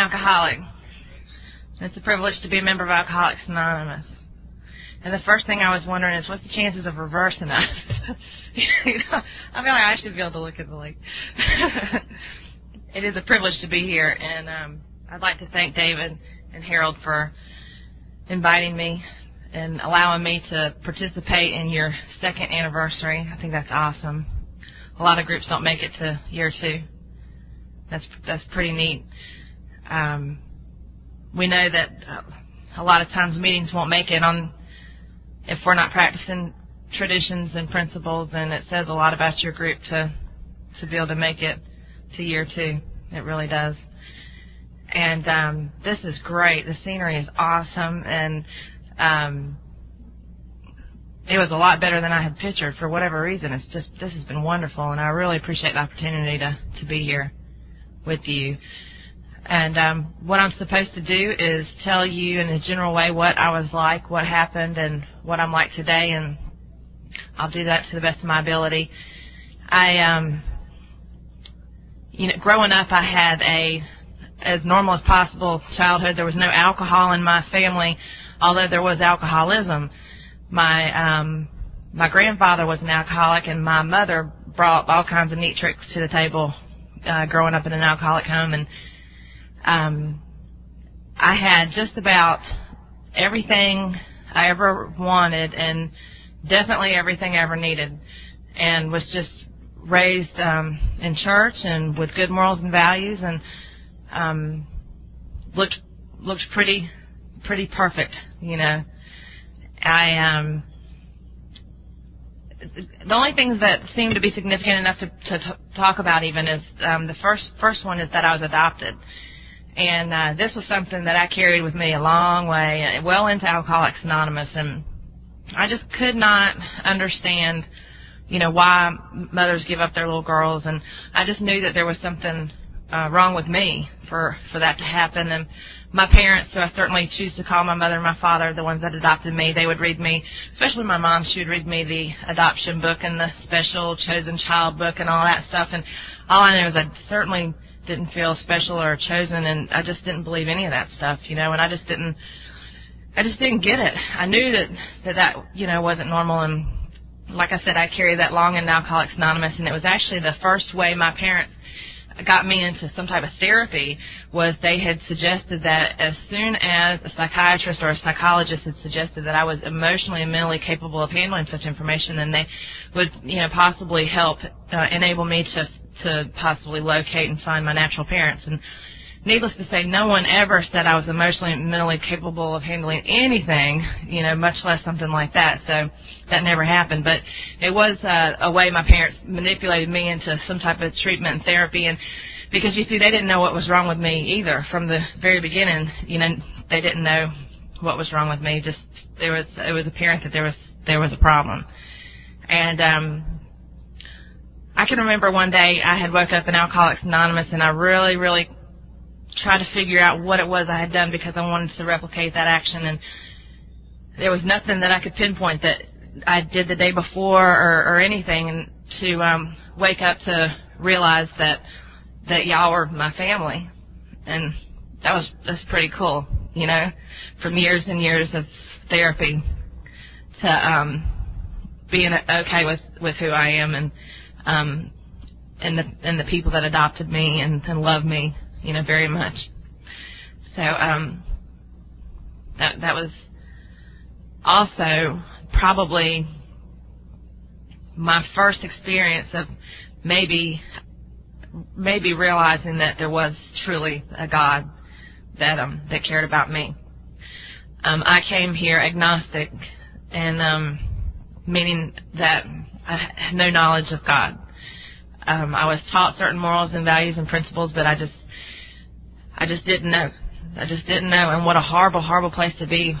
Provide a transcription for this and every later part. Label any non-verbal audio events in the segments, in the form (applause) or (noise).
alcoholic. It's a privilege to be a member of Alcoholics Anonymous. And the first thing I was wondering is, what's the chances of reversing us? (laughs) you know, I feel like I should be able to look at the lake. (laughs) it is a privilege to be here, and um, I'd like to thank David and Harold for inviting me and allowing me to participate in your second anniversary. I think that's awesome. A lot of groups don't make it to year two. That's that's pretty neat. Um, we know that uh, a lot of times meetings won't make it on if we're not practicing traditions and principles, and it says a lot about your group to to be able to make it to year two. It really does. And um, this is great. The scenery is awesome, and um, it was a lot better than I had pictured for whatever reason. It's just this has been wonderful, and I really appreciate the opportunity to to be here with you. And um, what I'm supposed to do is tell you in a general way what I was like, what happened, and what I'm like today, and I'll do that to the best of my ability. I, um, you know, growing up, I had a as normal as possible childhood. There was no alcohol in my family, although there was alcoholism. My um, my grandfather was an alcoholic, and my mother brought all kinds of neat tricks to the table. Uh, growing up in an alcoholic home, and um, I had just about everything I ever wanted, and definitely everything I ever needed, and was just raised um, in church and with good morals and values, and um, looked looked pretty pretty perfect, you know. I um the only things that seem to be significant enough to, to t- talk about even is um, the first first one is that I was adopted, and uh, this was something that I carried with me a long way, well into Alcoholics Anonymous, and I just could not understand, you know, why mothers give up their little girls, and I just knew that there was something uh, wrong with me for for that to happen, and my parents, so I certainly choose to call my mother and my father the ones that adopted me. They would read me, especially my mom. She would read me the adoption book and the special chosen child book and all that stuff. And all I know is I certainly didn't feel special or chosen, and I just didn't believe any of that stuff, you know. And I just didn't, I just didn't get it. I knew that that that you know wasn't normal, and like I said, I carried that long in Alcoholics Anonymous, and it was actually the first way my parents got me into some type of therapy was they had suggested that as soon as a psychiatrist or a psychologist had suggested that I was emotionally and mentally capable of handling such information, then they would, you know, possibly help uh, enable me to to possibly locate and find my natural parents. And needless to say, no one ever said I was emotionally and mentally capable of handling anything, you know, much less something like that. So that never happened. But it was uh, a way my parents manipulated me into some type of treatment and therapy. And because you see, they didn't know what was wrong with me either from the very beginning. You know, they didn't know what was wrong with me. Just there was it was apparent that there was there was a problem. And um I can remember one day I had woke up in Alcoholics Anonymous and I really, really try to figure out what it was I had done because I wanted to replicate that action. And there was nothing that I could pinpoint that I did the day before or, or anything and to um wake up to realize that that y'all were my family. And that was that's pretty cool, you know, from years and years of therapy to um being okay with with who I am and um and the and the people that adopted me and, and love me you know, very much. So um, that that was also probably my first experience of maybe maybe realizing that there was truly a God that um that cared about me. Um, I came here agnostic, and um, meaning that I had no knowledge of God. Um, I was taught certain morals and values and principles, but I just I just didn't know. I just didn't know, and what a horrible, horrible place to be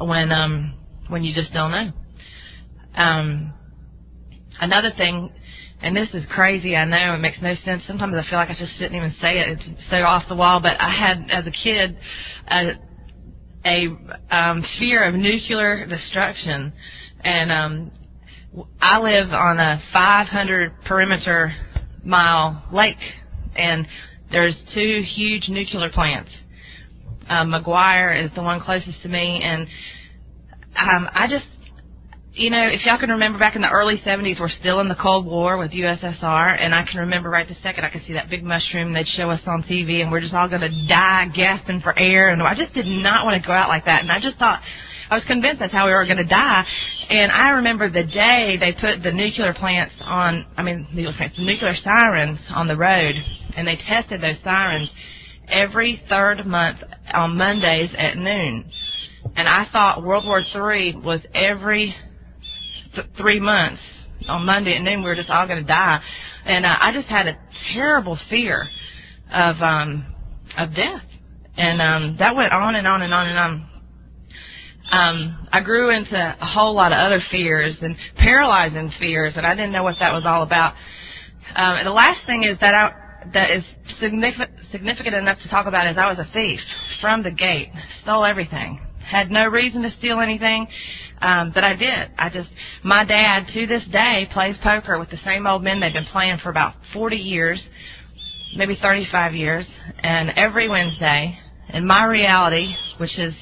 when um when you just don't know. Um, another thing, and this is crazy. I know it makes no sense. Sometimes I feel like I just shouldn't even say it. It's so off the wall. But I had, as a kid, a, a um, fear of nuclear destruction, and um, I live on a 500 perimeter mile lake, and there's two huge nuclear plants. Um, McGuire is the one closest to me, and um, I just, you know, if y'all can remember back in the early 70s, we're still in the Cold War with USSR, and I can remember right this second, I could see that big mushroom they'd show us on TV, and we're just all going to die gasping for air, and I just did not want to go out like that, and I just thought, I was convinced that's how we were going to die. And I remember the day they put the nuclear plants on, I mean, nuclear plants, the nuclear sirens on the road, and they tested those sirens every third month on Mondays at noon. And I thought World War III was every th- three months on Monday at noon. We were just all going to die, and uh, I just had a terrible fear of um, of death, and um, that went on and on and on and on. Um, I grew into a whole lot of other fears and paralyzing fears, and I didn't know what that was all about. Um, and the last thing is that I that is significant significant enough to talk about is I was a thief from the gate, stole everything, had no reason to steal anything, um, but I did. I just my dad to this day plays poker with the same old men they've been playing for about 40 years, maybe 35 years, and every Wednesday, in my reality, which is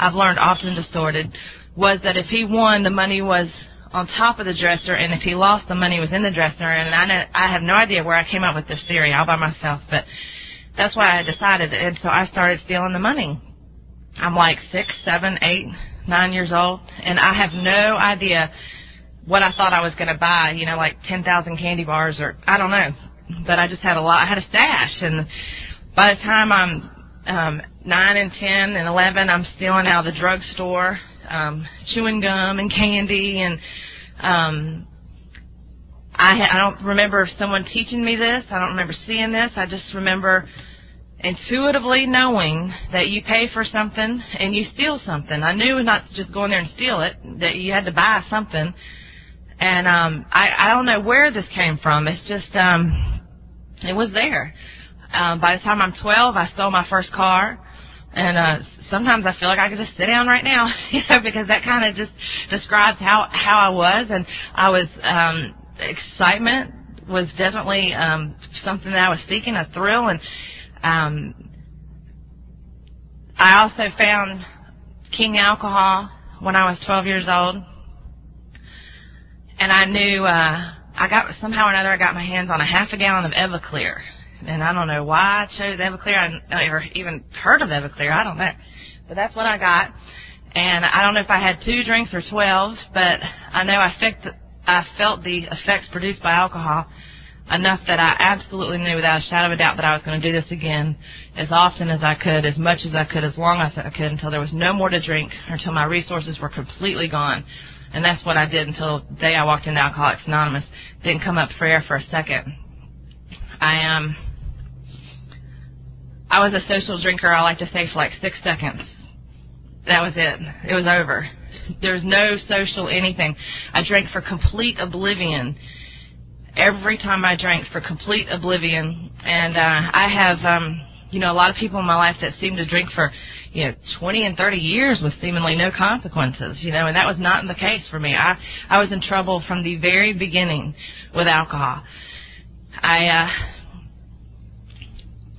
I've learned often distorted, was that if he won, the money was on top of the dresser, and if he lost, the money was in the dresser. And I know, I have no idea where I came up with this theory all by myself, but that's why I decided. And so I started stealing the money. I'm like six, seven, eight, nine years old, and I have no idea what I thought I was going to buy. You know, like ten thousand candy bars, or I don't know. But I just had a lot. I had a stash, and by the time I'm um, nine and ten and eleven, I'm stealing out of the drugstore um, chewing gum and candy and um, I, I don't remember someone teaching me this. I don't remember seeing this. I just remember intuitively knowing that you pay for something and you steal something. I knew not to just go in there and steal it, that you had to buy something. And um I, I don't know where this came from. It's just um it was there. Um by the time I'm twelve I stole my first car. And uh sometimes I feel like I could just sit down right now, (laughs) you know, because that kind of just describes how how I was, and I was um, excitement was definitely um, something that I was seeking, a thrill, and um, I also found King alcohol when I was 12 years old, and I knew uh, I got somehow or another I got my hands on a half a gallon of Everclear and I don't know why I chose Everclear. I never even heard of Everclear. I don't know. But that's what I got. And I don't know if I had two drinks or 12, but I know I felt, I felt the effects produced by alcohol enough that I absolutely knew without a shadow of a doubt that I was going to do this again as often as I could, as much as I could, as long as I could, until there was no more to drink, or until my resources were completely gone. And that's what I did until the day I walked into Alcoholics Anonymous. Didn't come up for air for a second. I um I was a social drinker, I like to say, for like six seconds. That was it. It was over. There was no social anything. I drank for complete oblivion. Every time I drank for complete oblivion. And uh, I have, um, you know, a lot of people in my life that seem to drink for, you know, 20 and 30 years with seemingly no consequences, you know, and that was not the case for me. I, I was in trouble from the very beginning with alcohol. I, uh,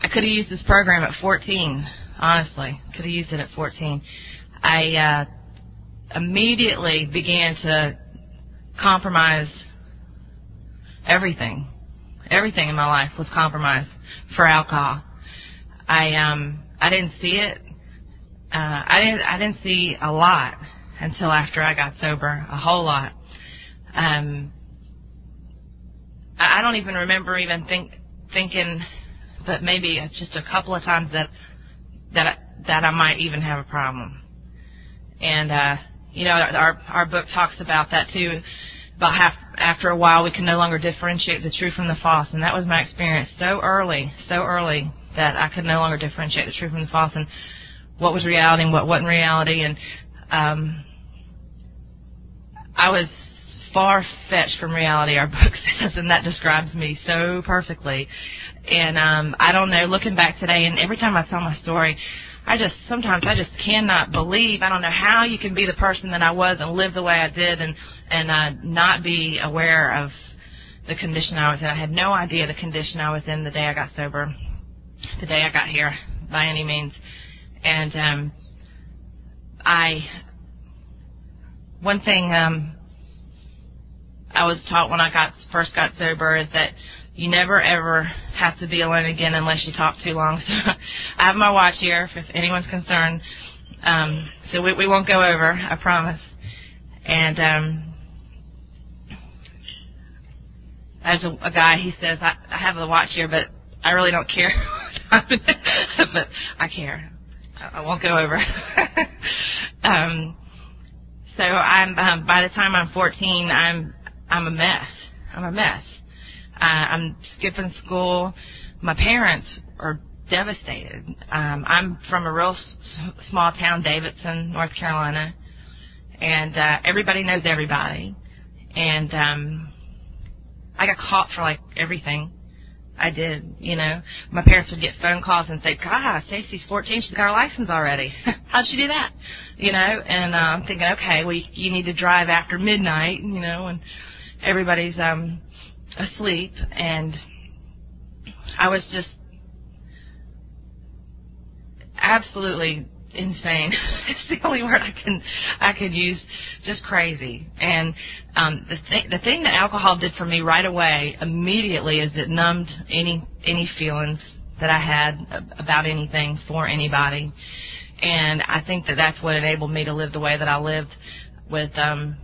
I could have used this program at 14. Honestly, could have used it at 14. I uh, immediately began to compromise everything. Everything in my life was compromised for alcohol. I um I didn't see it. Uh, I didn't I didn't see a lot until after I got sober. A whole lot. Um, I, I don't even remember even think thinking but maybe just a couple of times that that that I might even have a problem. And uh, you know, our our book talks about that too. About half after a while, we can no longer differentiate the true from the false, and that was my experience so early, so early that I could no longer differentiate the true from the false, and what was reality and what wasn't reality, and um, I was far fetched from reality. Our (laughs) book says, and that describes me so perfectly. And um, I don't know, looking back today, and every time I tell my story, I just sometimes I just cannot believe. I don't know how you can be the person that I was and live the way I did, and and uh, not be aware of the condition I was in. I had no idea the condition I was in the day I got sober. the day I got here by any means. And um, I, one thing um, I was taught when I got first got sober is that you never ever have to be alone again unless you talk too long. (laughs) So I have my watch here if anyone's concerned. Um, so we, we won't go over, I promise. And um, as a, a guy, he says, I, I have the watch here, but I really don't care. (laughs) but I care. I, I won't go over. (laughs) um, so I'm um, by the time I'm 14, I'm I'm a mess. I'm a mess. Uh, I'm skipping school. My parents are devastated. Um, I'm from a real s- small town, Davidson, North Carolina, and uh, everybody knows everybody. And um, I got caught for like everything. I did, you know. My parents would get phone calls and say, "God, Stacy's 14. She's got her license already. (laughs) How'd she do that?" You know. And uh, I'm thinking, okay, well, you, you need to drive after midnight, you know, and everybody's um asleep, and I was just absolutely insane. (laughs) it's the only word I can I could use. Just crazy. And um, the th- the thing that alcohol did for me right away, immediately, is it numbed any any feelings that I had about anything for anybody. And I think that that's what enabled me to live the way that I lived, with um,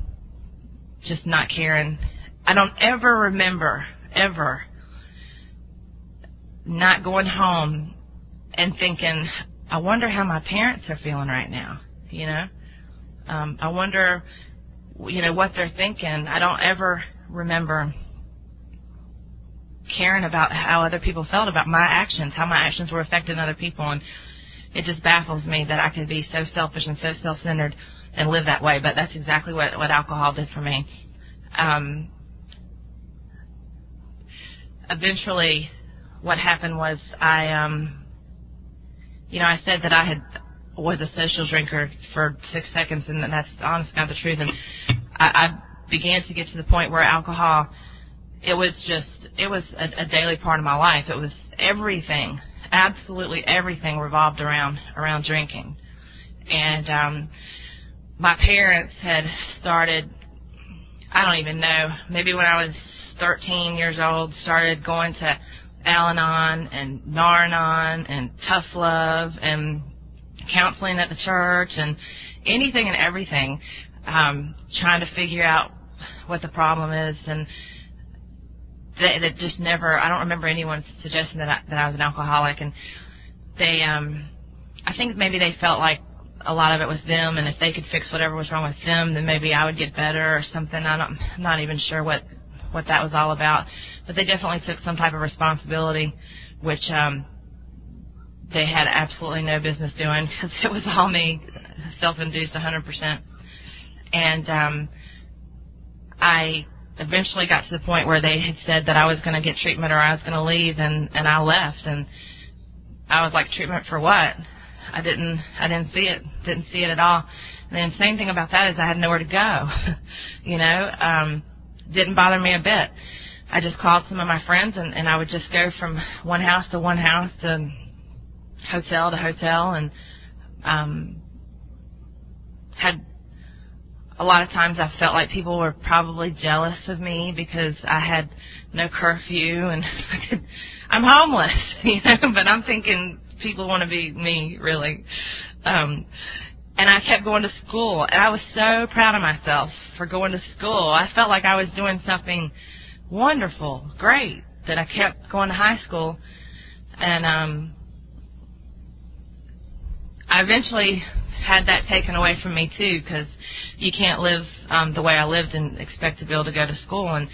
just not caring. I don't ever remember ever not going home and thinking, I wonder how my parents are feeling right now. You know, um, I wonder, you know, what they're thinking. I don't ever remember caring about how other people felt about my actions, how my actions were affecting other people, and it just baffles me that I could be so selfish and so self-centered and live that way. But that's exactly what what alcohol did for me. Um, eventually, what happened was I um you know, I said that I had was a social drinker for six seconds, and that's honestly not the truth. And I, I began to get to the point where alcohol, it was just, it was a, a daily part of my life. It was everything, absolutely everything revolved around around drinking. And um, my parents had started, I don't even know, maybe when I was 13 years old, started going to Al-Anon and Nar-Anon and Tough Love and counseling at the church and anything and everything, um, trying to figure out what the problem is. And they, they just never, I don't remember anyone suggesting that I, that I was an alcoholic. And they, um, I think maybe they felt like a lot of it was them and if they could fix whatever was wrong with them then maybe I would get better or something. I don't, I'm not even sure what, what that was all about but they definitely took some type of responsibility, which um, they had absolutely no business doing (laughs) because it was all me, self-induced 100%. And um, I eventually got to the point where they had said that I was going to get treatment or I was going to leave, and and I left, and I was like, treatment for what? I didn't I didn't see it, didn't see it at all. And the insane thing about that is I had nowhere to go. (laughs) you know, um, didn't bother me a bit. I just called some of my friends and, and I would just go from one house to one house to hotel to hotel and um had a lot of times I felt like people were probably jealous of me because I had no curfew and (laughs) I could, I'm homeless, (laughs) you know, but I'm thinking people want to be me really. Um and I kept going to school and I was so proud of myself for going to school. I felt like I was doing something wonderful, great that I kept going to high school, and um, I eventually had that taken away from me too because you can't live um, the way I lived and expect to be able to go to school. And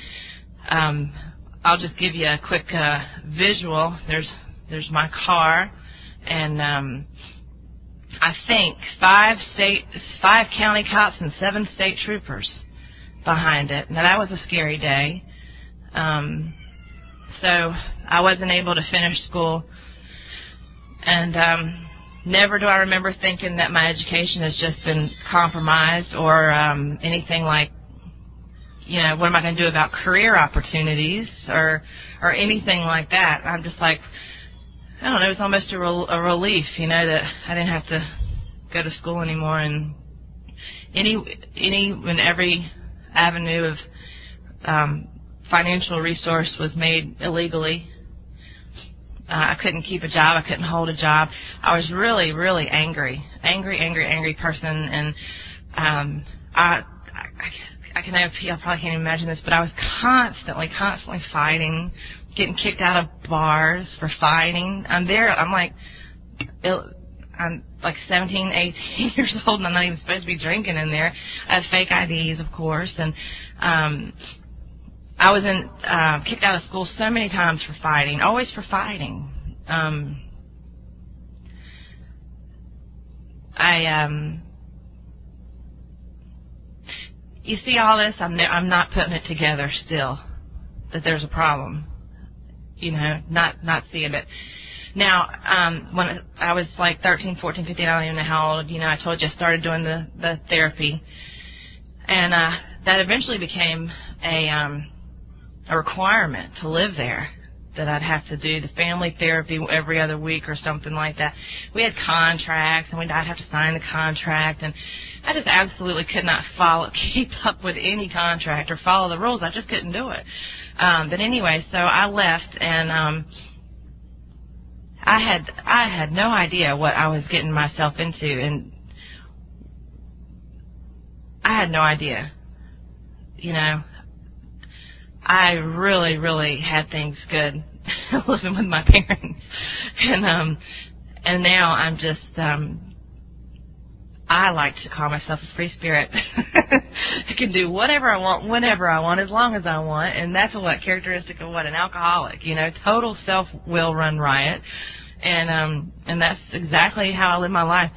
um, I'll just give you a quick uh, visual. There's there's my car, and um, I think five state, five county cops and seven state troopers behind it. Now that was a scary day. Um, so I wasn't able to finish school. And um, never do I remember thinking that my education has just been compromised or um, anything like, you know, what am I going to do about career opportunities or or anything like that. I'm just like, I don't know, it was almost a, rel- a relief, you know, that I didn't have to go to school anymore and any any and every avenue of um, financial resource was made illegally. Uh, I couldn't keep a job. I couldn't hold a job. I was really, really angry, angry, angry, angry person, and um, I, I, I can, I probably can't even imagine this, but I was constantly, constantly fighting, getting kicked out of bars for fighting. I'm there. I'm like, I'm like 17, 18 (laughs) years old, and I'm not even supposed to be drinking in there. I have fake IDs, of course, and um, I was in uh, kicked out of school so many times for fighting, always for fighting. Um, I um, you see all this. I'm I'm not putting it together still that there's a problem. You know, not not seeing it. Now, um, when I was like 13, 14, 15, I don't even know how old, you know, I told you I started doing the, the therapy. And, uh, that eventually became a, um, a requirement to live there that I'd have to do the family therapy every other week or something like that. We had contracts and we'd I'd have to sign the contract and I just absolutely could not follow (laughs) keep up with any contract or follow the rules. I just couldn't do it. Um but anyway, so I left and um I had I had no idea what I was getting myself into and I had no idea. You know, I really, really had things good (laughs) living with my (laughs) parents. And um and now I'm just um I like to call myself a free spirit. (laughs) I can do whatever I want, whenever I want, as long as I want, and that's what characteristic of what an alcoholic. You know, total self will run riot, and um, and that's exactly how I live my life.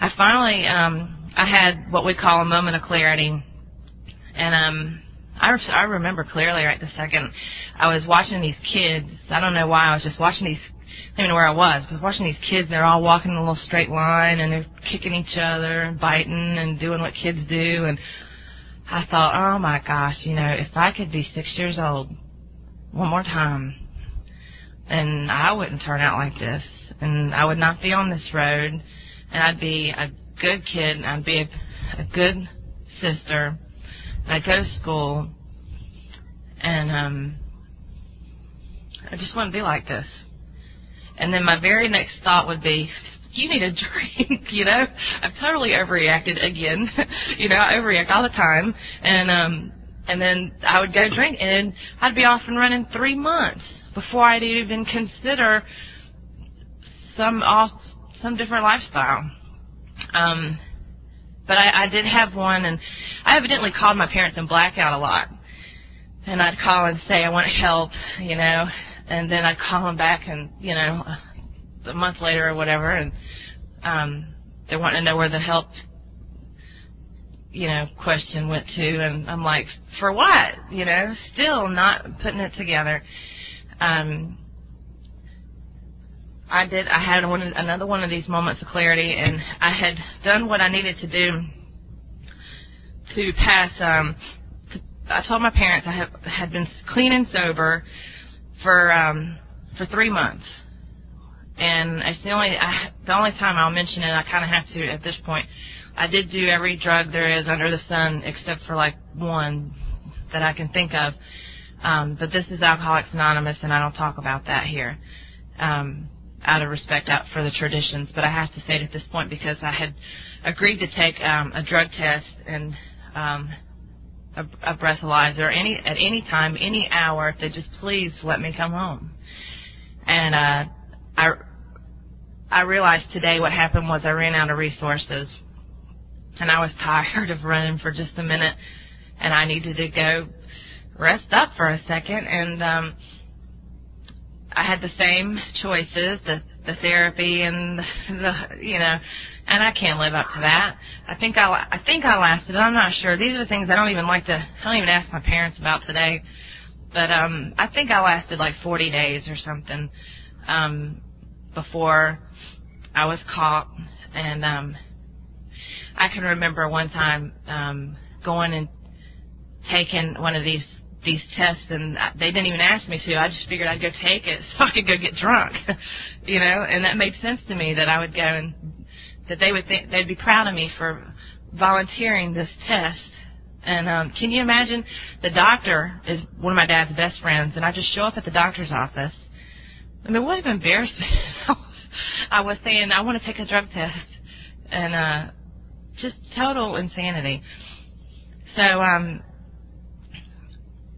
I finally, um, I had what we call a moment of clarity, and um, I I remember clearly right the second I was watching these kids. I don't know why I was just watching these don't even know where I was, but watching these kids, they're all walking in a little straight line and they're kicking each other and biting and doing what kids do. And I thought, oh my gosh, you know, if I could be six years old one more time, and I wouldn't turn out like this, and I would not be on this road, and I'd be a good kid, and I'd be a, a good sister, and I'd go to school, and um, I just wouldn't be like this. And then my very next thought would be, you need a (laughs) drink, you know? I've totally overreacted again. (laughs) you know, I overreact all the time. And um and then I would go drink and I'd be off and running three months before I'd even consider some off some different lifestyle. Um but I, I did have one and I evidently called my parents in blackout a lot. And I'd call and say I want help, you know, and then I'd call them back and you know a month later or whatever, and um, they want to know where the help you know question went to, and I'm like, for what? You know, still not putting it together. Um, I did. I had one, another one of these moments of clarity, and I had done what I needed to do to pass. Um, to, I told my parents I have, had been clean and sober for um, for three months, and it's the only I, the only time I'll mention it. I kind of have to at this point. I did do every drug there is under the sun except for like one that I can think of. Um, but this is Alcoholics Anonymous, and I don't talk about that here um, out of respect out for the traditions. But I have to say it at this point because I had agreed to take um, a drug test and um, a, a breathalyzer any at any time, any hour, if they just please let me come home. And uh, I I realized today what happened was I ran out of resources, and I was (laughs) tired of running for just a minute, and I needed to go rest up for a second, and um, I had the same choices, the the therapy and the, (laughs) the you know and I can't live up to that. I think I I think I lasted. I'm not sure. These are the things I don't even like to. I don't even ask my parents about today. But um, I think I lasted like 40 days or something um, before I was caught. And um, I can remember one time um, going and taking one of these these tests, and they didn't even ask me to. I just figured I'd go take it (laughs) so I could go get drunk. (laughs) you know, and that made sense to me that I would go and that they would think they'd be proud of me for volunteering this test. And um, can you imagine? The doctor is one of my dad's best friends, and I just show up at the doctor's office. I mean, what an embarrassment! (laughs) I was saying I want to take a drug test, and uh, just total insanity. So um,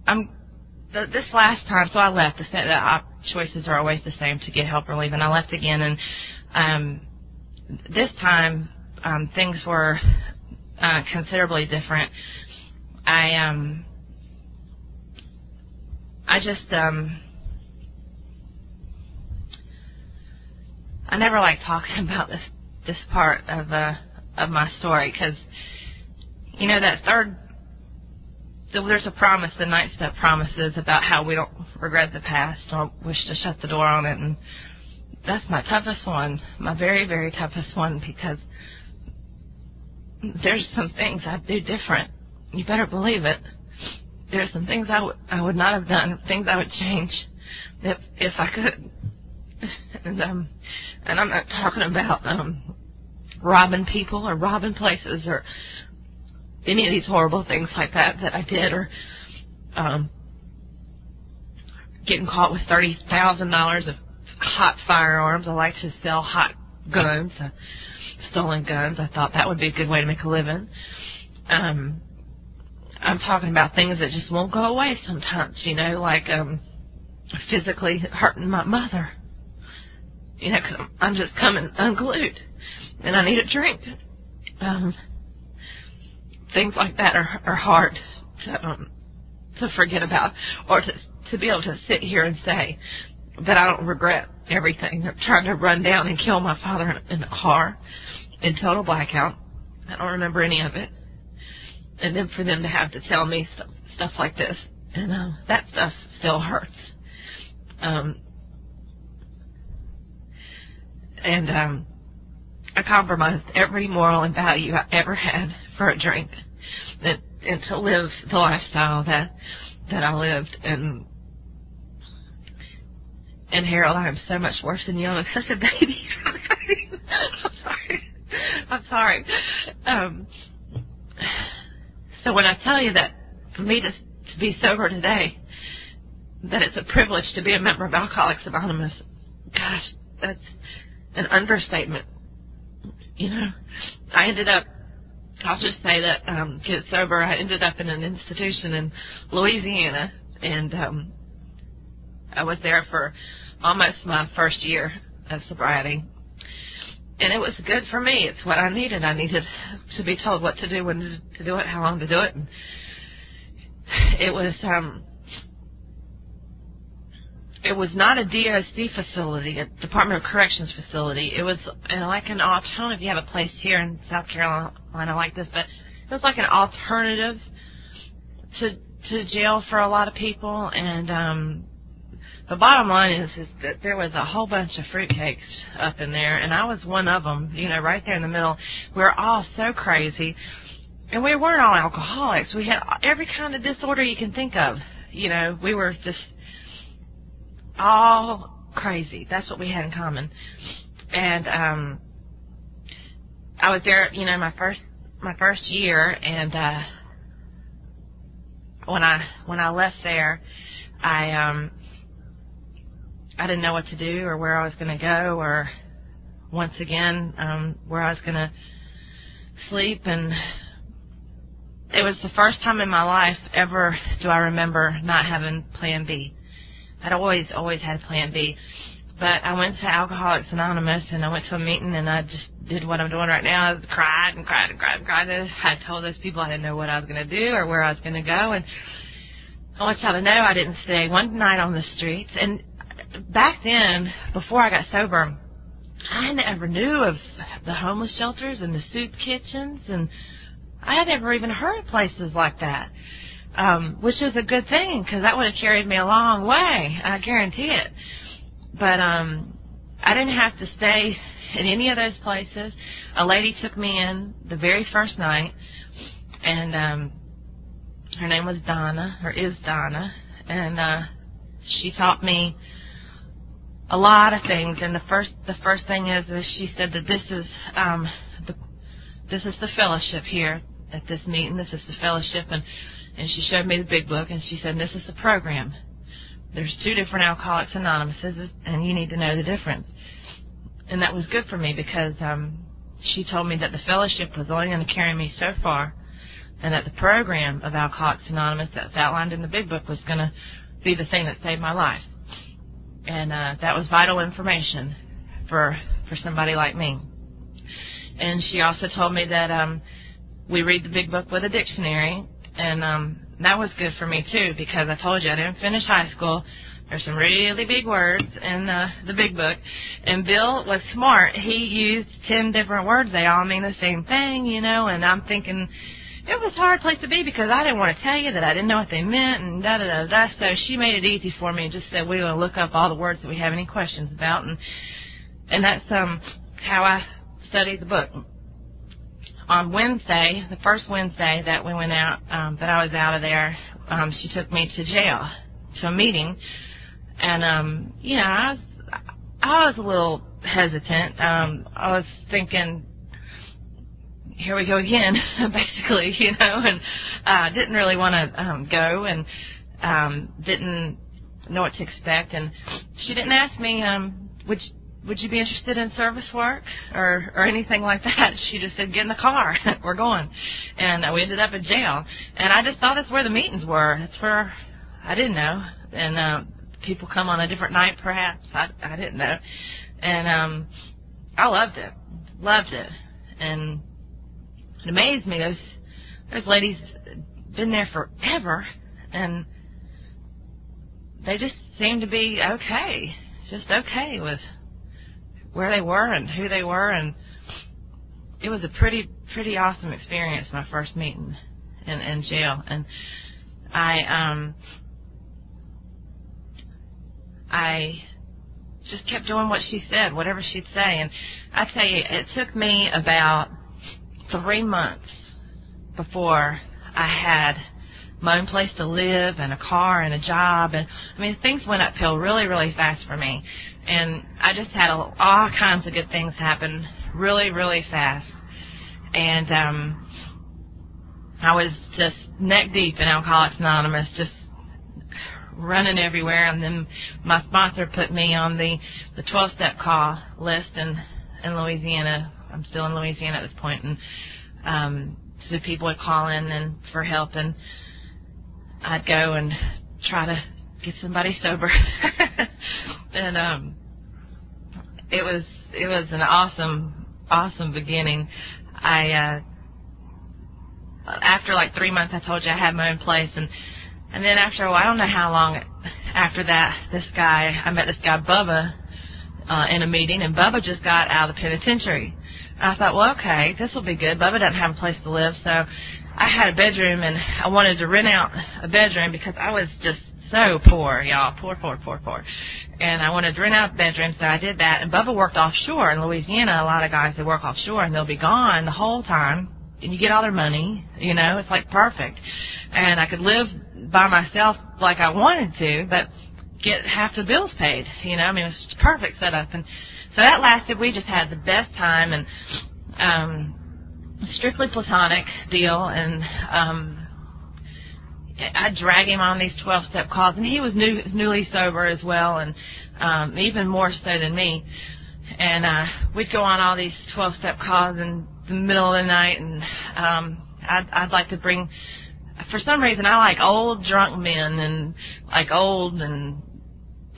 I'm th- this last time. So I left. The, the op- choices are always the same to get help or leave, and I left again. And um, this time um, things were uh, considerably different. I um, I just um. I never like talking (laughs) about this this part of uh of my story because you know that third there's a promise the ninth step promises about how we don't regret the past or wish to shut the door on it and that's my toughest one my very very toughest one because there's some things I'd do different. You better believe it. There's some things I would I would not have done things I would change if if I could. (laughs) And um and I'm not talking about um robbing people or robbing places or any of these horrible things like that that I did or um getting caught with thirty thousand dollars of hot firearms. I like to sell hot guns, uh, stolen guns. I thought that would be a good way to make a living. Um I'm talking about things that just won't go away sometimes, you know, like um physically hurting my mother. You know, cause I'm just coming unglued and I need a drink. Um, things like that are, are hard to um, to forget about, or to to be able to sit here and say that I don't regret everything. I'm trying to run down and kill my father in, a car in total blackout. I don't remember any of it. And then for them to have to tell me stuff, stuff like this, and uh, that stuff still hurts. Um, and um, I compromised every moral and value I ever had for a drink, and, and to live the lifestyle that that I lived. And and Harold, I am so much worse than you. I'm such a baby. (laughs) I'm sorry. I'm sorry. Um, so when I tell you that for me to to be sober today, that it's a privilege to be a member of Alcoholics Anonymous, gosh, that's an understatement you know, I ended up, I'll just say that, um, get sober, I ended up in an institution in Louisiana, and, um, I was there for almost my first year of sobriety. And it was good for me. It's what I needed. I needed to be told what to do, when to do it, how long to do it. And it was, um, it was not a DOC facility, a Department of Corrections facility. It was uh, like an if you have a place here in South Carolina like this, but it was like an alternative to to jail for a lot of people. And um, the bottom line is is that there was a whole bunch of fruitcakes up in there, and I was one of them. You know, right there in the middle. We were all so crazy, and we weren't all alcoholics. We had every kind of disorder you can think of. You know, we were just all crazy. That's what we had in common. And um I was there, you know, my first my first year and uh when I when I left there, I um I didn't know what to do or where I was going to go or once again um where I was going to sleep and it was the first time in my life ever do I remember not having plan B. I'd always, always had plan B. But I went to Alcoholics Anonymous and I went to a meeting and I just did what I'm doing right now. I cried and cried and cried and cried. I told those people I didn't know what I was going to do or where I was going to go. And I want y'all to know I didn't stay one night on the streets. And back then, before I got sober, I never knew of the homeless shelters and the soup kitchens and I had never even heard of places like that um, which is a good thing because that would have carried me a long way. I guarantee it. But um, I didn't have to stay in any of those places. A lady took me in the very first night, and um, her name was Donna, or is Donna, and uh, she taught me a lot of things. And the first the first thing is, is she said that this is um, the this is the fellowship here at this meeting. This is the fellowship, and and she showed me the big book, and she said this is the program. There's two different Alcoholics Anonymouses, and you need to know the difference. And that was good for me because um, she told me that the fellowship was only going to carry me so far, and that the program of Alcoholics Anonymous that's outlined in the big book was going to be the thing that saved my life. And uh, that was vital information for for somebody like me. And she also told me that um, we read the big book with a dictionary, and um, that was good for me too because I told you I didn't finish high school. There's some really big words in uh, the big book, and Bill was smart. He used ten different words. They all mean the same thing, you know. And I'm thinking it was a hard place to be because I didn't want to tell you that I didn't know what they meant and da da da da. So she made it easy for me and just said we will look up all the words that we have any questions about, and and that's um how I studied the book on Wednesday, the first Wednesday that we went out, um, that I was out of there, um, she took me to jail to a meeting, and um, you know, I was I was a little hesitant. Um, I was thinking, here we go again, (laughs) basically, you know, and uh, didn't really want to um, go, and um, didn't know what to expect, and she didn't ask me, um, which would you be interested in service work or or anything like that? (laughs) She just said, get in the car, (laughs) we're going, and we ended up in jail. And I just thought that's where the meetings were. That's where I didn't know, and uh, people come on a different night, perhaps. I I didn't know, and um, I loved it, loved it, and it amazed me. Those those ladies been there forever, and they just seemed to be okay, just okay with where they were and who they were, and it was a pretty pretty awesome experience. My first meeting in in jail, and I um I just kept doing what she said, whatever she'd say, and I tell you, it took me about three months before I had my own place to live and a car and a job and I mean things went uphill really really fast for me and I just had all kinds of good things happen really, really fast. And um, I was just neck deep in Alcoholics Anonymous, just running everywhere. And then my sponsor put me on the the 12 step call list in in Louisiana. I'm still in Louisiana at this point, and um, so people would call in and for help, and I'd go and try to get somebody sober. (laughs) and um it was it was an awesome awesome beginning. I uh after like three months I told you I had my own place and and then after while I don't know how long after that this guy I met this guy Bubba uh in a meeting and Bubba just got out of the penitentiary. I thought, well okay, this will be good. Bubba doesn't have a place to live so I had a bedroom and I wanted to rent out a bedroom because I was just so poor, y'all. Poor, poor, poor, poor. And I wanted to rent out a bedroom, so I did that. And Bubba worked offshore in Louisiana. A lot of guys, they work offshore and they'll be gone the whole time. And you get all their money, you know, it's like perfect. And I could live by myself like I wanted to, but get half the bills paid, you know, I mean, it was perfect setup. And so that lasted, we just had the best time and, um, strictly platonic deal and, um, I drag him on these 12 step calls and he was new, newly sober as well and um, even more so than me. And uh, we'd go on all these 12 step calls in the middle of the night and um, I'd, I'd like to bring, for some reason I like old drunk men and like old and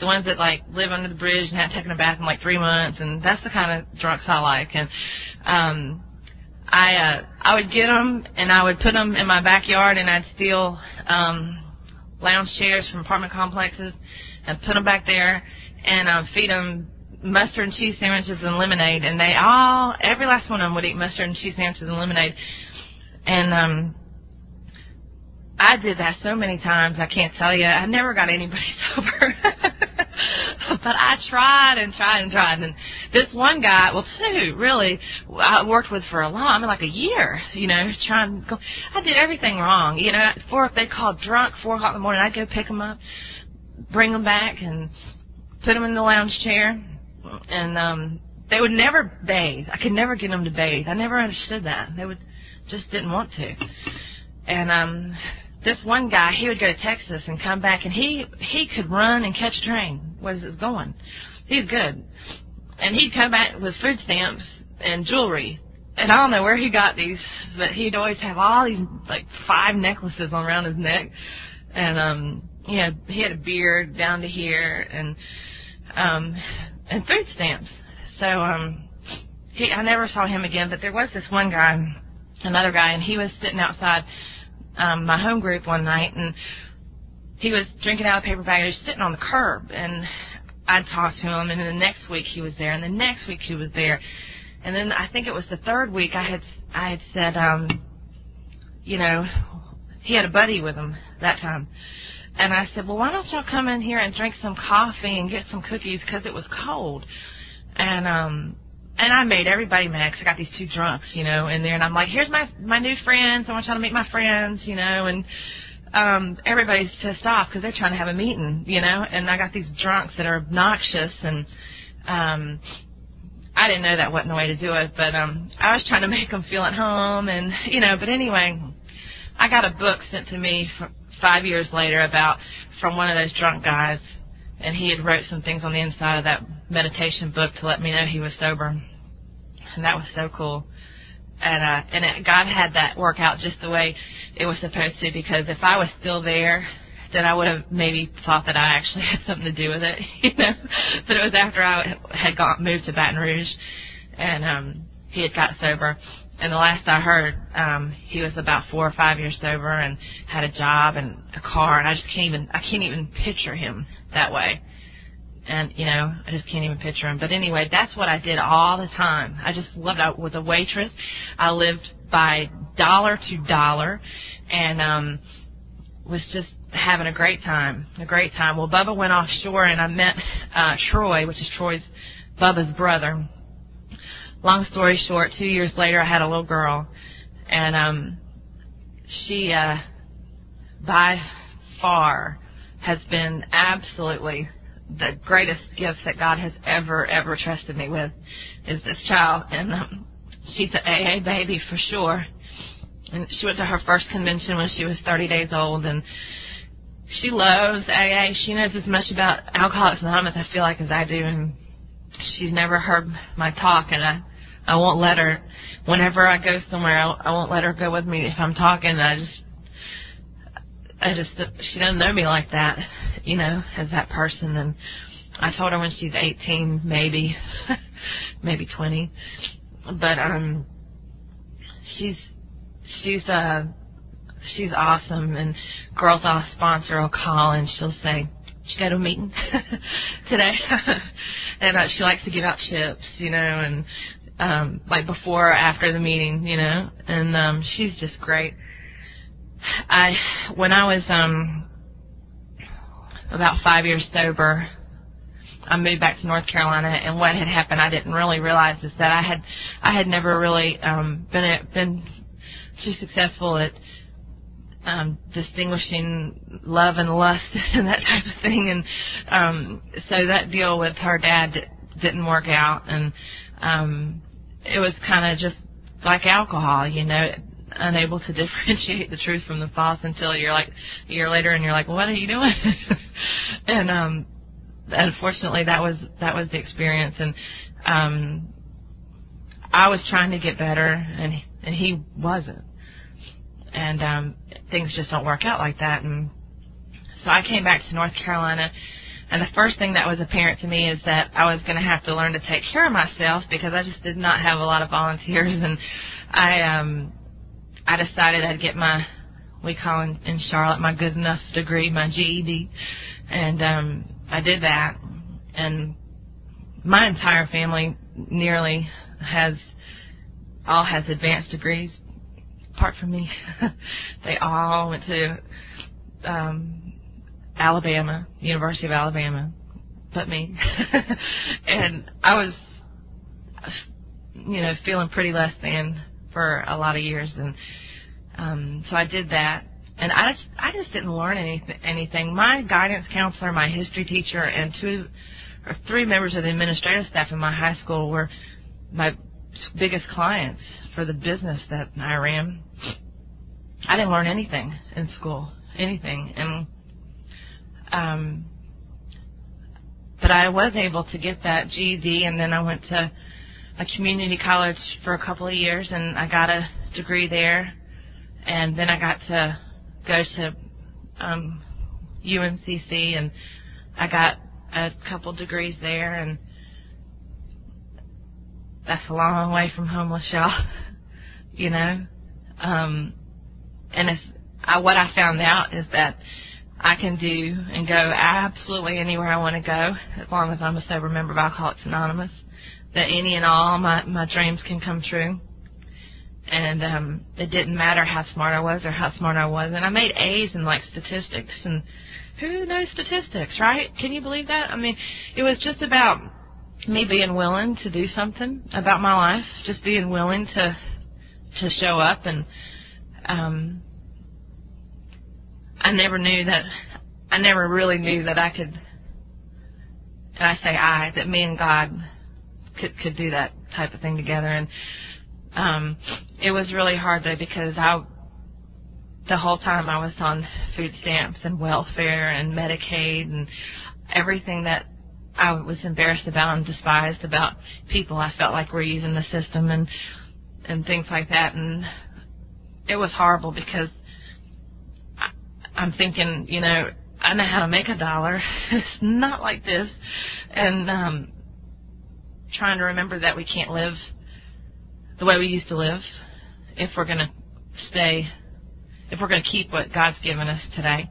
the ones that like live under the bridge and haven't taken a bath in like three months and that's the kind of drunks I like. And um I uh, I would get them and I would put them in my backyard and I'd steal um, lounge chairs from apartment complexes and put them back there and uh, feed them mustard and cheese sandwiches and lemonade. And they all every last one of them would eat mustard and cheese sandwiches and lemonade. And um I did that so many times I can't tell you I never got anybody (laughs) sober but I tried and tried and tried. And this one guy, well, two really, I worked with for a long, I mean, like a year. You know, trying to go. I did everything wrong. You know, four they called drunk four o'clock in the morning. I'd go pick them up, bring them back, and put them in the lounge chair, and um, they would never bathe. I could never get them to bathe. I never understood that. They would just didn't want to. And um, this one guy, he would go to Texas and come back, and he he could run and catch a train. Was it going? He's good, and he'd come back with food stamps and jewelry. And I don't know where he got these, but he'd always have all these like five necklaces around his neck, and um, you know, he had a beard down to here, and um, and food stamps. So um, he, I never saw him again. But there was this one guy, another guy, and he was sitting outside um, my home group one night, and he was drinking out of a paper bag. He was sitting on the curb, and I'd talked to him, and then the next week he was there, and the next week he was there, and then I think it was the third week I had I had said, um, you know, he had a buddy with him that time. And I said, well, why don't y'all come in here and drink some coffee and get some cookies because it was cold. And um, and I made everybody mad 'cause I got these two drunks, you know, in there, and I'm like, here's my my new friends. I want y'all to meet my friends, you know, and um, everybody's pissed off because they're trying to have a meeting, you know, and I got these drunks that are obnoxious, and um, I didn't know that wasn't the way to do it, but um, I was trying to make them feel at home, and you know, but anyway, I got a book sent to me for five years later about from one of those drunk guys and he had wrote some things on the inside of that meditation book to let me know he was sober, and that was so cool. And uh, and it, God had that work out just the way it was supposed to because if I was still there, then I would have maybe thought that I actually (laughs) had something to do with it, (laughs) you know. but it was after I had got moved to Baton Rouge, and um, he had got sober. And the last I heard, um, he was about four or five years sober and had a job and a car, and I just can't even I can't even picture him that way. And, you know, I just can't even picture him. But anyway, that's what I did all the time. I just loved I was a waitress. I lived by dollar to dollar and um was just having a great time. A great time. Well Bubba went offshore and I met uh Troy, which is Troy's Bubba's brother. Long story short, two years later I had a little girl and um she uh by far has been absolutely the greatest gift that God has ever, ever trusted me with is this child. And um, she's an AA baby for sure. And she went to her first convention when she was 30 days old. And she loves AA. She knows as much about Alcoholics Anonymous, I feel like, as I do. And she's never heard my talk. And I, I won't let her, whenever I go somewhere, I, won't let her go with me if I'm talking. I just I just she doesn't know me like that, you know, as that person. And I told her when she's 18, maybe, (laughs) maybe 20, but um, she's she's uh she's awesome. And girls I'll sponsor will call and she'll say, "Did you go to a meeting (laughs) today?" (laughs) and uh, she likes to give out chips, you know, and um like before or after the meeting, you know, and um she's just great. I when I was um about five years sober, I moved back to North Carolina, and what had happened I didn't really realize is that I had I had never really um, been a, been too successful at um, distinguishing love and lust (laughs) and that type of thing, and um, so that deal with her dad didn't work out, and um, it was kind of just like alcohol, you know unable to (laughs) differentiate the truth from the false until you're like a year later and you're like, what are you doing? (laughs) and um unfortunately that was that was the experience and um I was trying to get better and and he wasn't. And um things just don't work out like that and so I came back to North Carolina and the first thing that was apparent to me is that I was going to have to learn to take care of myself because I just did not have a lot of volunteers (laughs) and I um I decided I'd get my we call in, in Charlotte my good enough degree, my GED, and um, I did that. And my entire family nearly has all has advanced degrees, apart from me. (laughs) they all went to um, Alabama, University of Alabama, but me. (laughs) and I was, you know, feeling pretty less than for a lot of years, and um, so I did that. And I just, I just didn't learn anything. Anything. My guidance counselor, my history teacher, and two or three members of the administrative staff in my high school were my biggest clients for the business that I ran. I didn't learn anything in school, anything, and um, but I was able to get that GED, and then I went to a community college for a couple of years, and I got a degree there, and then I got to go to um, UNCC, and I got a couple degrees there, and that's a long way from homeless, y'all. (laughs) you know, um, and if I, what I found out is that I can do and go absolutely anywhere I want to go as long as I'm a sober member of Alcoholics Anonymous. That any and all my my dreams can come true. And um it didn't matter how smart I was or how smart I was. And I made A's in like statistics and who knows statistics, right? Can you believe that? I mean, it was just about me being willing to do something about my life, just being willing to to show up and um I never knew that I never really knew that I could and I say I that me and God could could do that type of thing together. And um it was really hard though because I the whole time I was on food stamps and welfare and Medicaid and everything that I was embarrassed about and despised about people I felt like were using the system and and things like that. And it was horrible because I'm thinking, you know, I know how to make a dollar. (laughs) it's not like this. And um trying to remember that we can't live the way we used to live if we're going to stay if we're going to keep what God's given us today.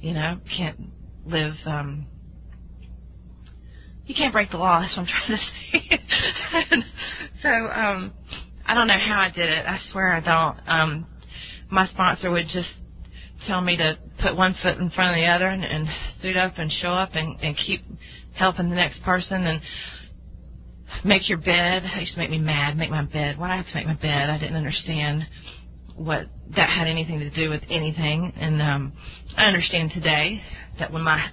You know, can't live um you can't break the law, that's what I'm trying to (laughs) say. so, um I don't know how I did it. I swear I don't. Um my sponsor would just tell me to put one foot in front of the other and, and suit up and show up and, and keep helping the next person and make your bed. It used to make me mad, make my bed. Why do I have to make my bed? I didn't understand what that had anything to do with anything. And um I understand today that when my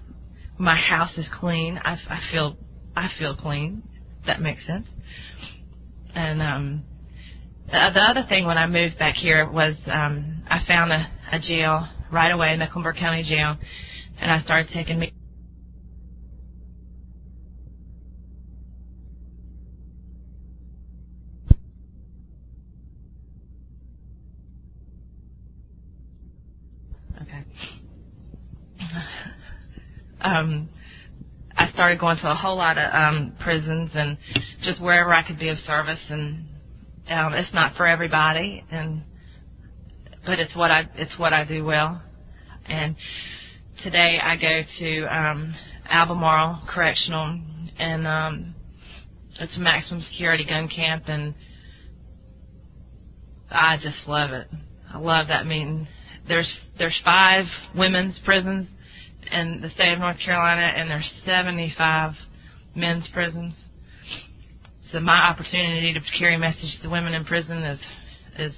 my house is clean, I, I feel I feel clean. That makes sense. And um the, the other thing when I moved back here was um I found a, a jail right away, Mecklenburg County Jail, and I started taking me Okay. Um, I started going to a whole lot of um, prisons and just wherever I could be of service. And um, it's not for everybody, and but it's what I it's what I do well. And today I go to um, Albemarle Correctional, and um, it's a maximum security gun camp, and I just love it. I love that meeting. There's there's five women's prisons in the state of North Carolina, and there's 75 men's prisons. So my opportunity to carry a message to women in prison is is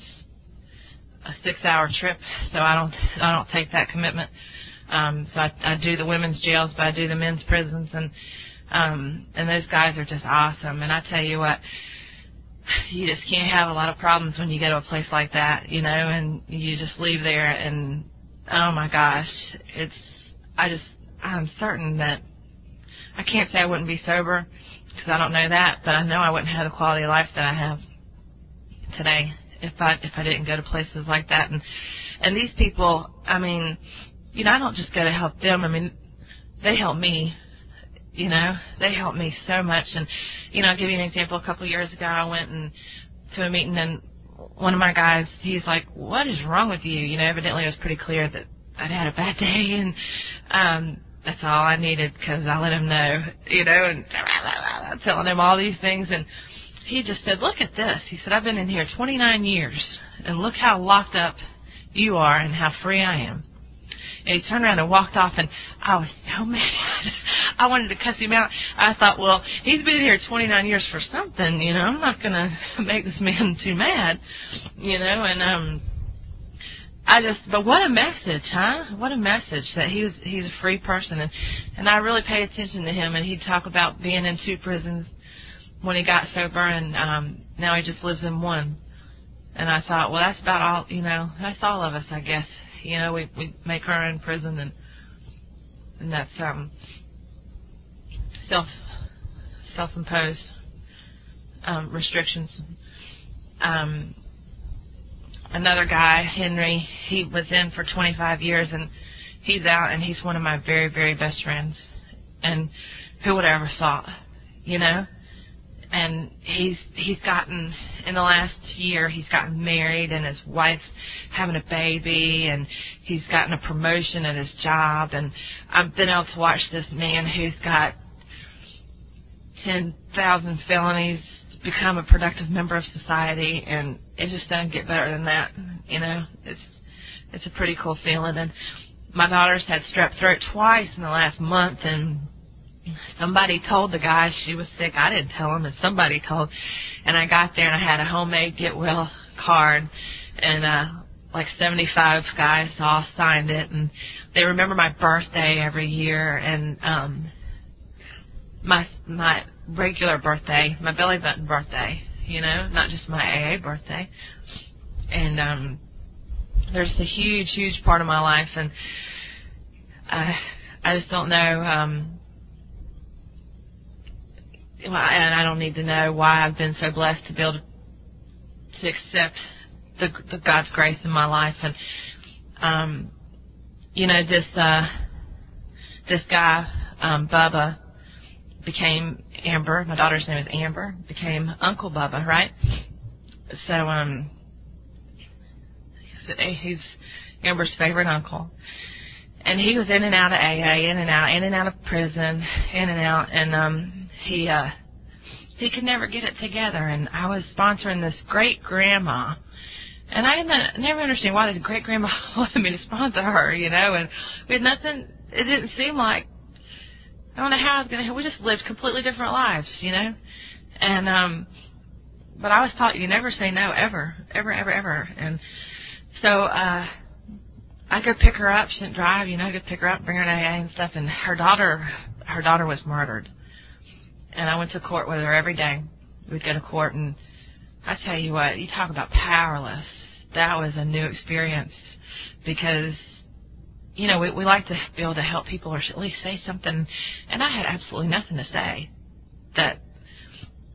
a six-hour trip. So I don't I don't take that commitment. Um, so I, I do the women's jails, but I do the men's prisons, and um, and those guys are just awesome. And I tell you what, you just can't have a lot of problems when you go to a place like that, you know, and you just leave there and oh my gosh, it's I just I'm certain that I can't say I wouldn't be sober because I don't know that, but I know I wouldn't have the quality of life that I have today if I if I didn't go to places like that and and these people, I mean, you know, I don't just go to help them. I mean, they help me. You know, they help me so much. And you know, I'll give you an example. A couple of years ago, I went and to a meeting and one of my guys, he's like, "What is wrong with you?" You know, evidently it was pretty clear that I'd had a bad (laughs) day and um that's all I needed because I let him know, you know, and (laughs) telling him all these things. And he just said, look at this. He said, I've been in here 29 years, and look how locked up you are and how free I am. And he turned around and walked off, and I was so (laughs) mad. I wanted to cuss him out. I thought, well, he's been here 29 years for something, you know. I'm not going (laughs) to make this man too mad, you know. And um, I just, but what a message, huh? What a message that he was, he's a free person. And, and I really paid attention to him and he'd talk about being in two prisons when he got sober and, um, now he just lives in one. And I thought, well, that's about all, you know, that's all of us, I guess. You know, we, we make our own prison and, and that's, um, self, self-imposed, um, restrictions. Um, another guy, Henry, he was in for 25 years and he's out and he's one of my very, very best friends. And who would have ever thought, you know? And he's, he's gotten, in the last year, he's gotten married and his wife's having a baby and he's gotten a promotion at his job. And I've been able to watch this man who's got 10,000 felonies become a productive member of society and it just doesn't get better than that you know? It's it's a pretty cool feeling. And my daughter's had strep throat twice in the last month and somebody told the guy she was sick. I didn't tell him and somebody told. And i got there and i had a homemade get well card. And uh like 75 guys all signed it. And they remember my birthday every year. And um my my regular birthday, my belly button birthday, you know, not just my AA birthday. And um there's a huge, huge part of my life. And I I just don't know um and I don't need to know why I've been so blessed to be able to, to accept the, the God's grace in my life and um you know this uh this guy um Bubba became Amber. My daughter's name is Amber. Became Uncle Bubba, right? So um, he's Amber's favorite uncle, and he was in and out of AA, in and out, in and out of prison, in and out, and um, he uh, he could never get it together. And I was sponsoring this great grandma. And I didn't never understand why this great grandma (laughs) wanted me to sponsor her, you know, and we had nothing it didn't seem like I don't know how I was gonna. We just lived completely different lives, you know. And um, but I was taught you never say no ever, ever, ever, ever. And so uh, I go pick her up. She didn't drive, you know. I go pick her up, bring her to AA and stuff. And her daughter, her daughter was murdered. And I went to court with her every day. We'd go to court, and I tell you what, you talk about powerless. That was a new experience because you know, we, we like to be able to help people or at least say something. And I had absolutely nothing to say that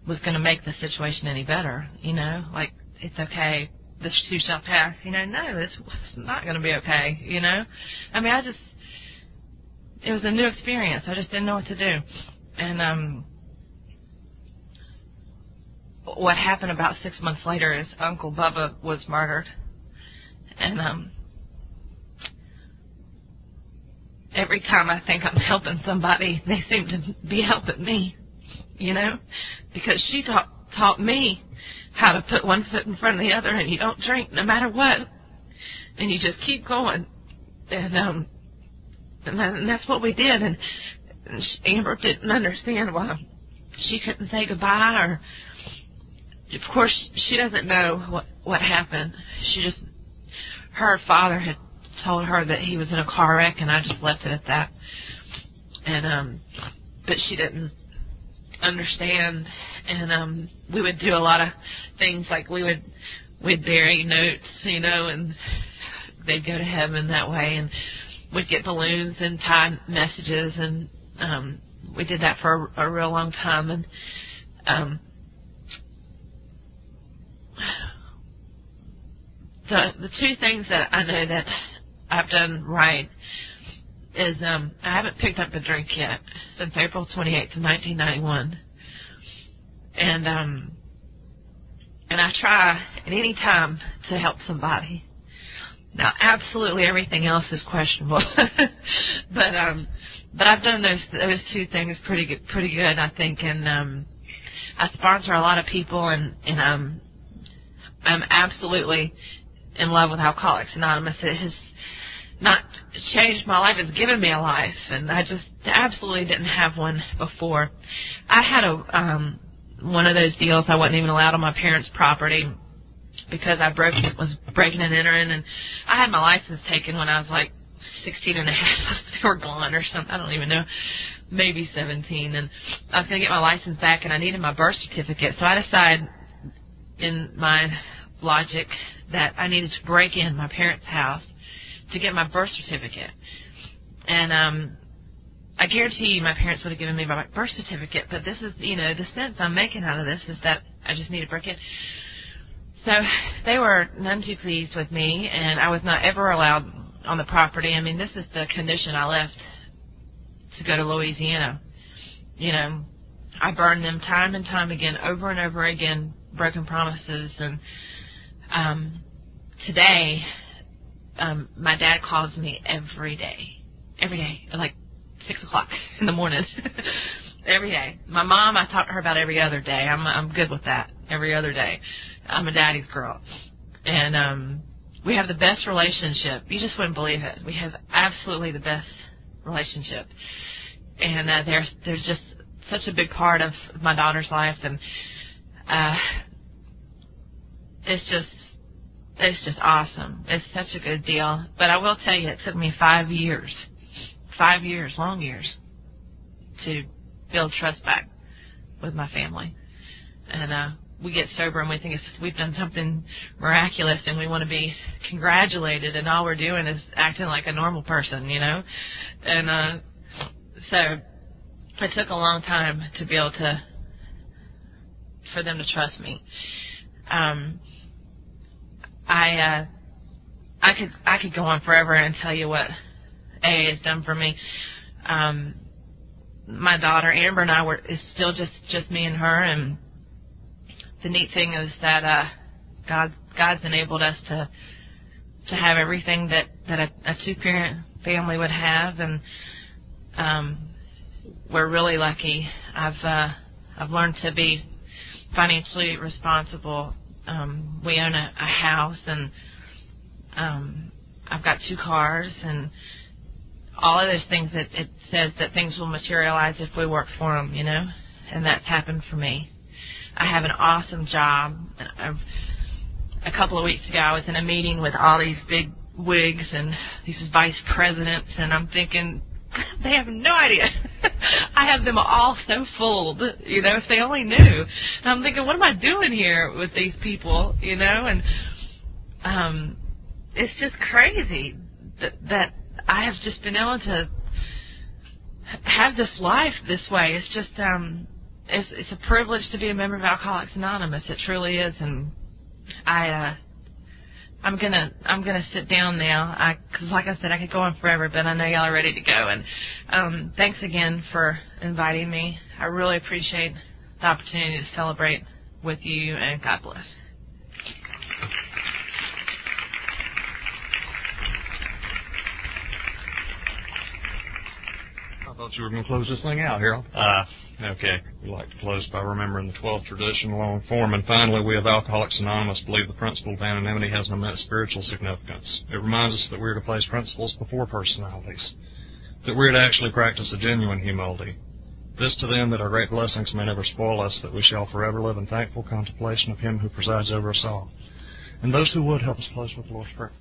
was going to make the situation any better. You know, like it's okay. This too shall pass. You know, no, this was not going to be okay. You know, I mean, I just it was a new experience. I just didn't know what to do, and um, what happened about six months later is Uncle Bubba was murdered, and um every time I think I'm helping somebody, (laughs) they seem to be helping me, you know, because she taught taught me how to put one foot in front of the other, and you don't drink no matter what, and you just keep going, and um, and, that, and that's what we did, and, and Amber didn't understand why she couldn't say goodbye, or of course she doesn't know what what happened. She just her father had told her that he was in a car wreck, and I just left it at that. And um, but she didn't understand, and um, we would do a lot of things like we would we'd bury notes, you know, and they'd go to heaven that way, and we'd get balloons and tie messages, and um, we did that for a, a real long time, and um, the the two things that I know that I've done right is um I haven't picked up a drink yet since April 28th of 1991. And um and I try at any time to help somebody. Now, absolutely everything else is questionable, (laughs) but um, but I've done those those two things pretty good, pretty good, I think, and um, I sponsor a lot of people, and and um, I'm absolutely in love with Alcoholics Anonymous. It has not changed my life. It's given me a life, and I just absolutely didn't have one before. I had a um, one of those deals. I wasn't even allowed on my parents' property, because I broke was breaking and entering, and I had my license taken when I was like 16 and a half. (laughs) they were gone or something. I don't even know. Maybe 17, and I was going to get my license back, and I needed my birth certificate. So I decided, in my logic, that I needed to break in my parents' house to get my birth certificate. And um I guarantee you my parents would have given me my birth certificate, but this is, you know, the sense I'm making out of this is that I just need to break in. So they were none too pleased with me, and I was not ever allowed on the property. I mean, this is the condition I left to go to Louisiana. You know, I burned them time and time again, over and over again, broken promises, and um, today, um, my dad calls me every day, every day, like six o'clock (laughs) in the morning, (laughs) every day. My mom, I talk to her about every other day. I'm I'm good with that. Every other day, I'm a daddy's girl, and um, we have the best relationship. You just wouldn't believe it. We have absolutely the best relationship, and uh, there's there's just such a big part of my daughter's life, and uh, it's just it's just awesome. It's such a good deal. But I will tell you, it took me five years, five years, long years, to build trust back with my family. And uh, we get sober and we think it's, we've done something miraculous and we want to be congratulated, and all we're doing is acting like a normal person, you know. And uh, so it took a long time to be able to for them to trust me. Um, I uh, I could I could go on forever and tell you what AA has done for me. Um, my daughter Amber and I were is still just just me and her, and the neat thing is that uh, God God's enabled us to to have everything that that a, a two parent family would have, and um, we're really lucky. I've uh, I've learned to be financially responsible um, we own a, a house and um, I've got two cars and all of those things that it says that things will materialize if we work for them, you know, and that's happened for me. I have an awesome job. I've, a couple of weeks ago, I was in a meeting with all these big wigs and these vice presidents, and I'm thinking, (laughs) they have no idea. (laughs) I have them all so fooled, you know, if they only knew. And I'm thinking, what am I doing here with these people, you know? And um it's just crazy that that I have just been able to have this life this way. It's just um it's it's a privilege to be a member of Alcoholics Anonymous. It truly is and I uh I'm gonna I'm gonna sit down now. I because like I said, I could go on forever, but I know y'all are ready to go. And um, thanks again for inviting me. I really appreciate the opportunity to celebrate with you, and God bless. I thought you were going to close this thing out, Harold. Uh, okay. We like to close by remembering the 12th tradition, long form, and finally, we of Alcoholics Anonymous believe the principle of anonymity has an immense spiritual significance. It reminds us that we are to place principles before personalities, that we are to actually practice a genuine humility. This to them that our great blessings may never spoil us, that we shall forever live in thankful contemplation of Him who presides over us all. And those who would help us close with the Lord's Prayer.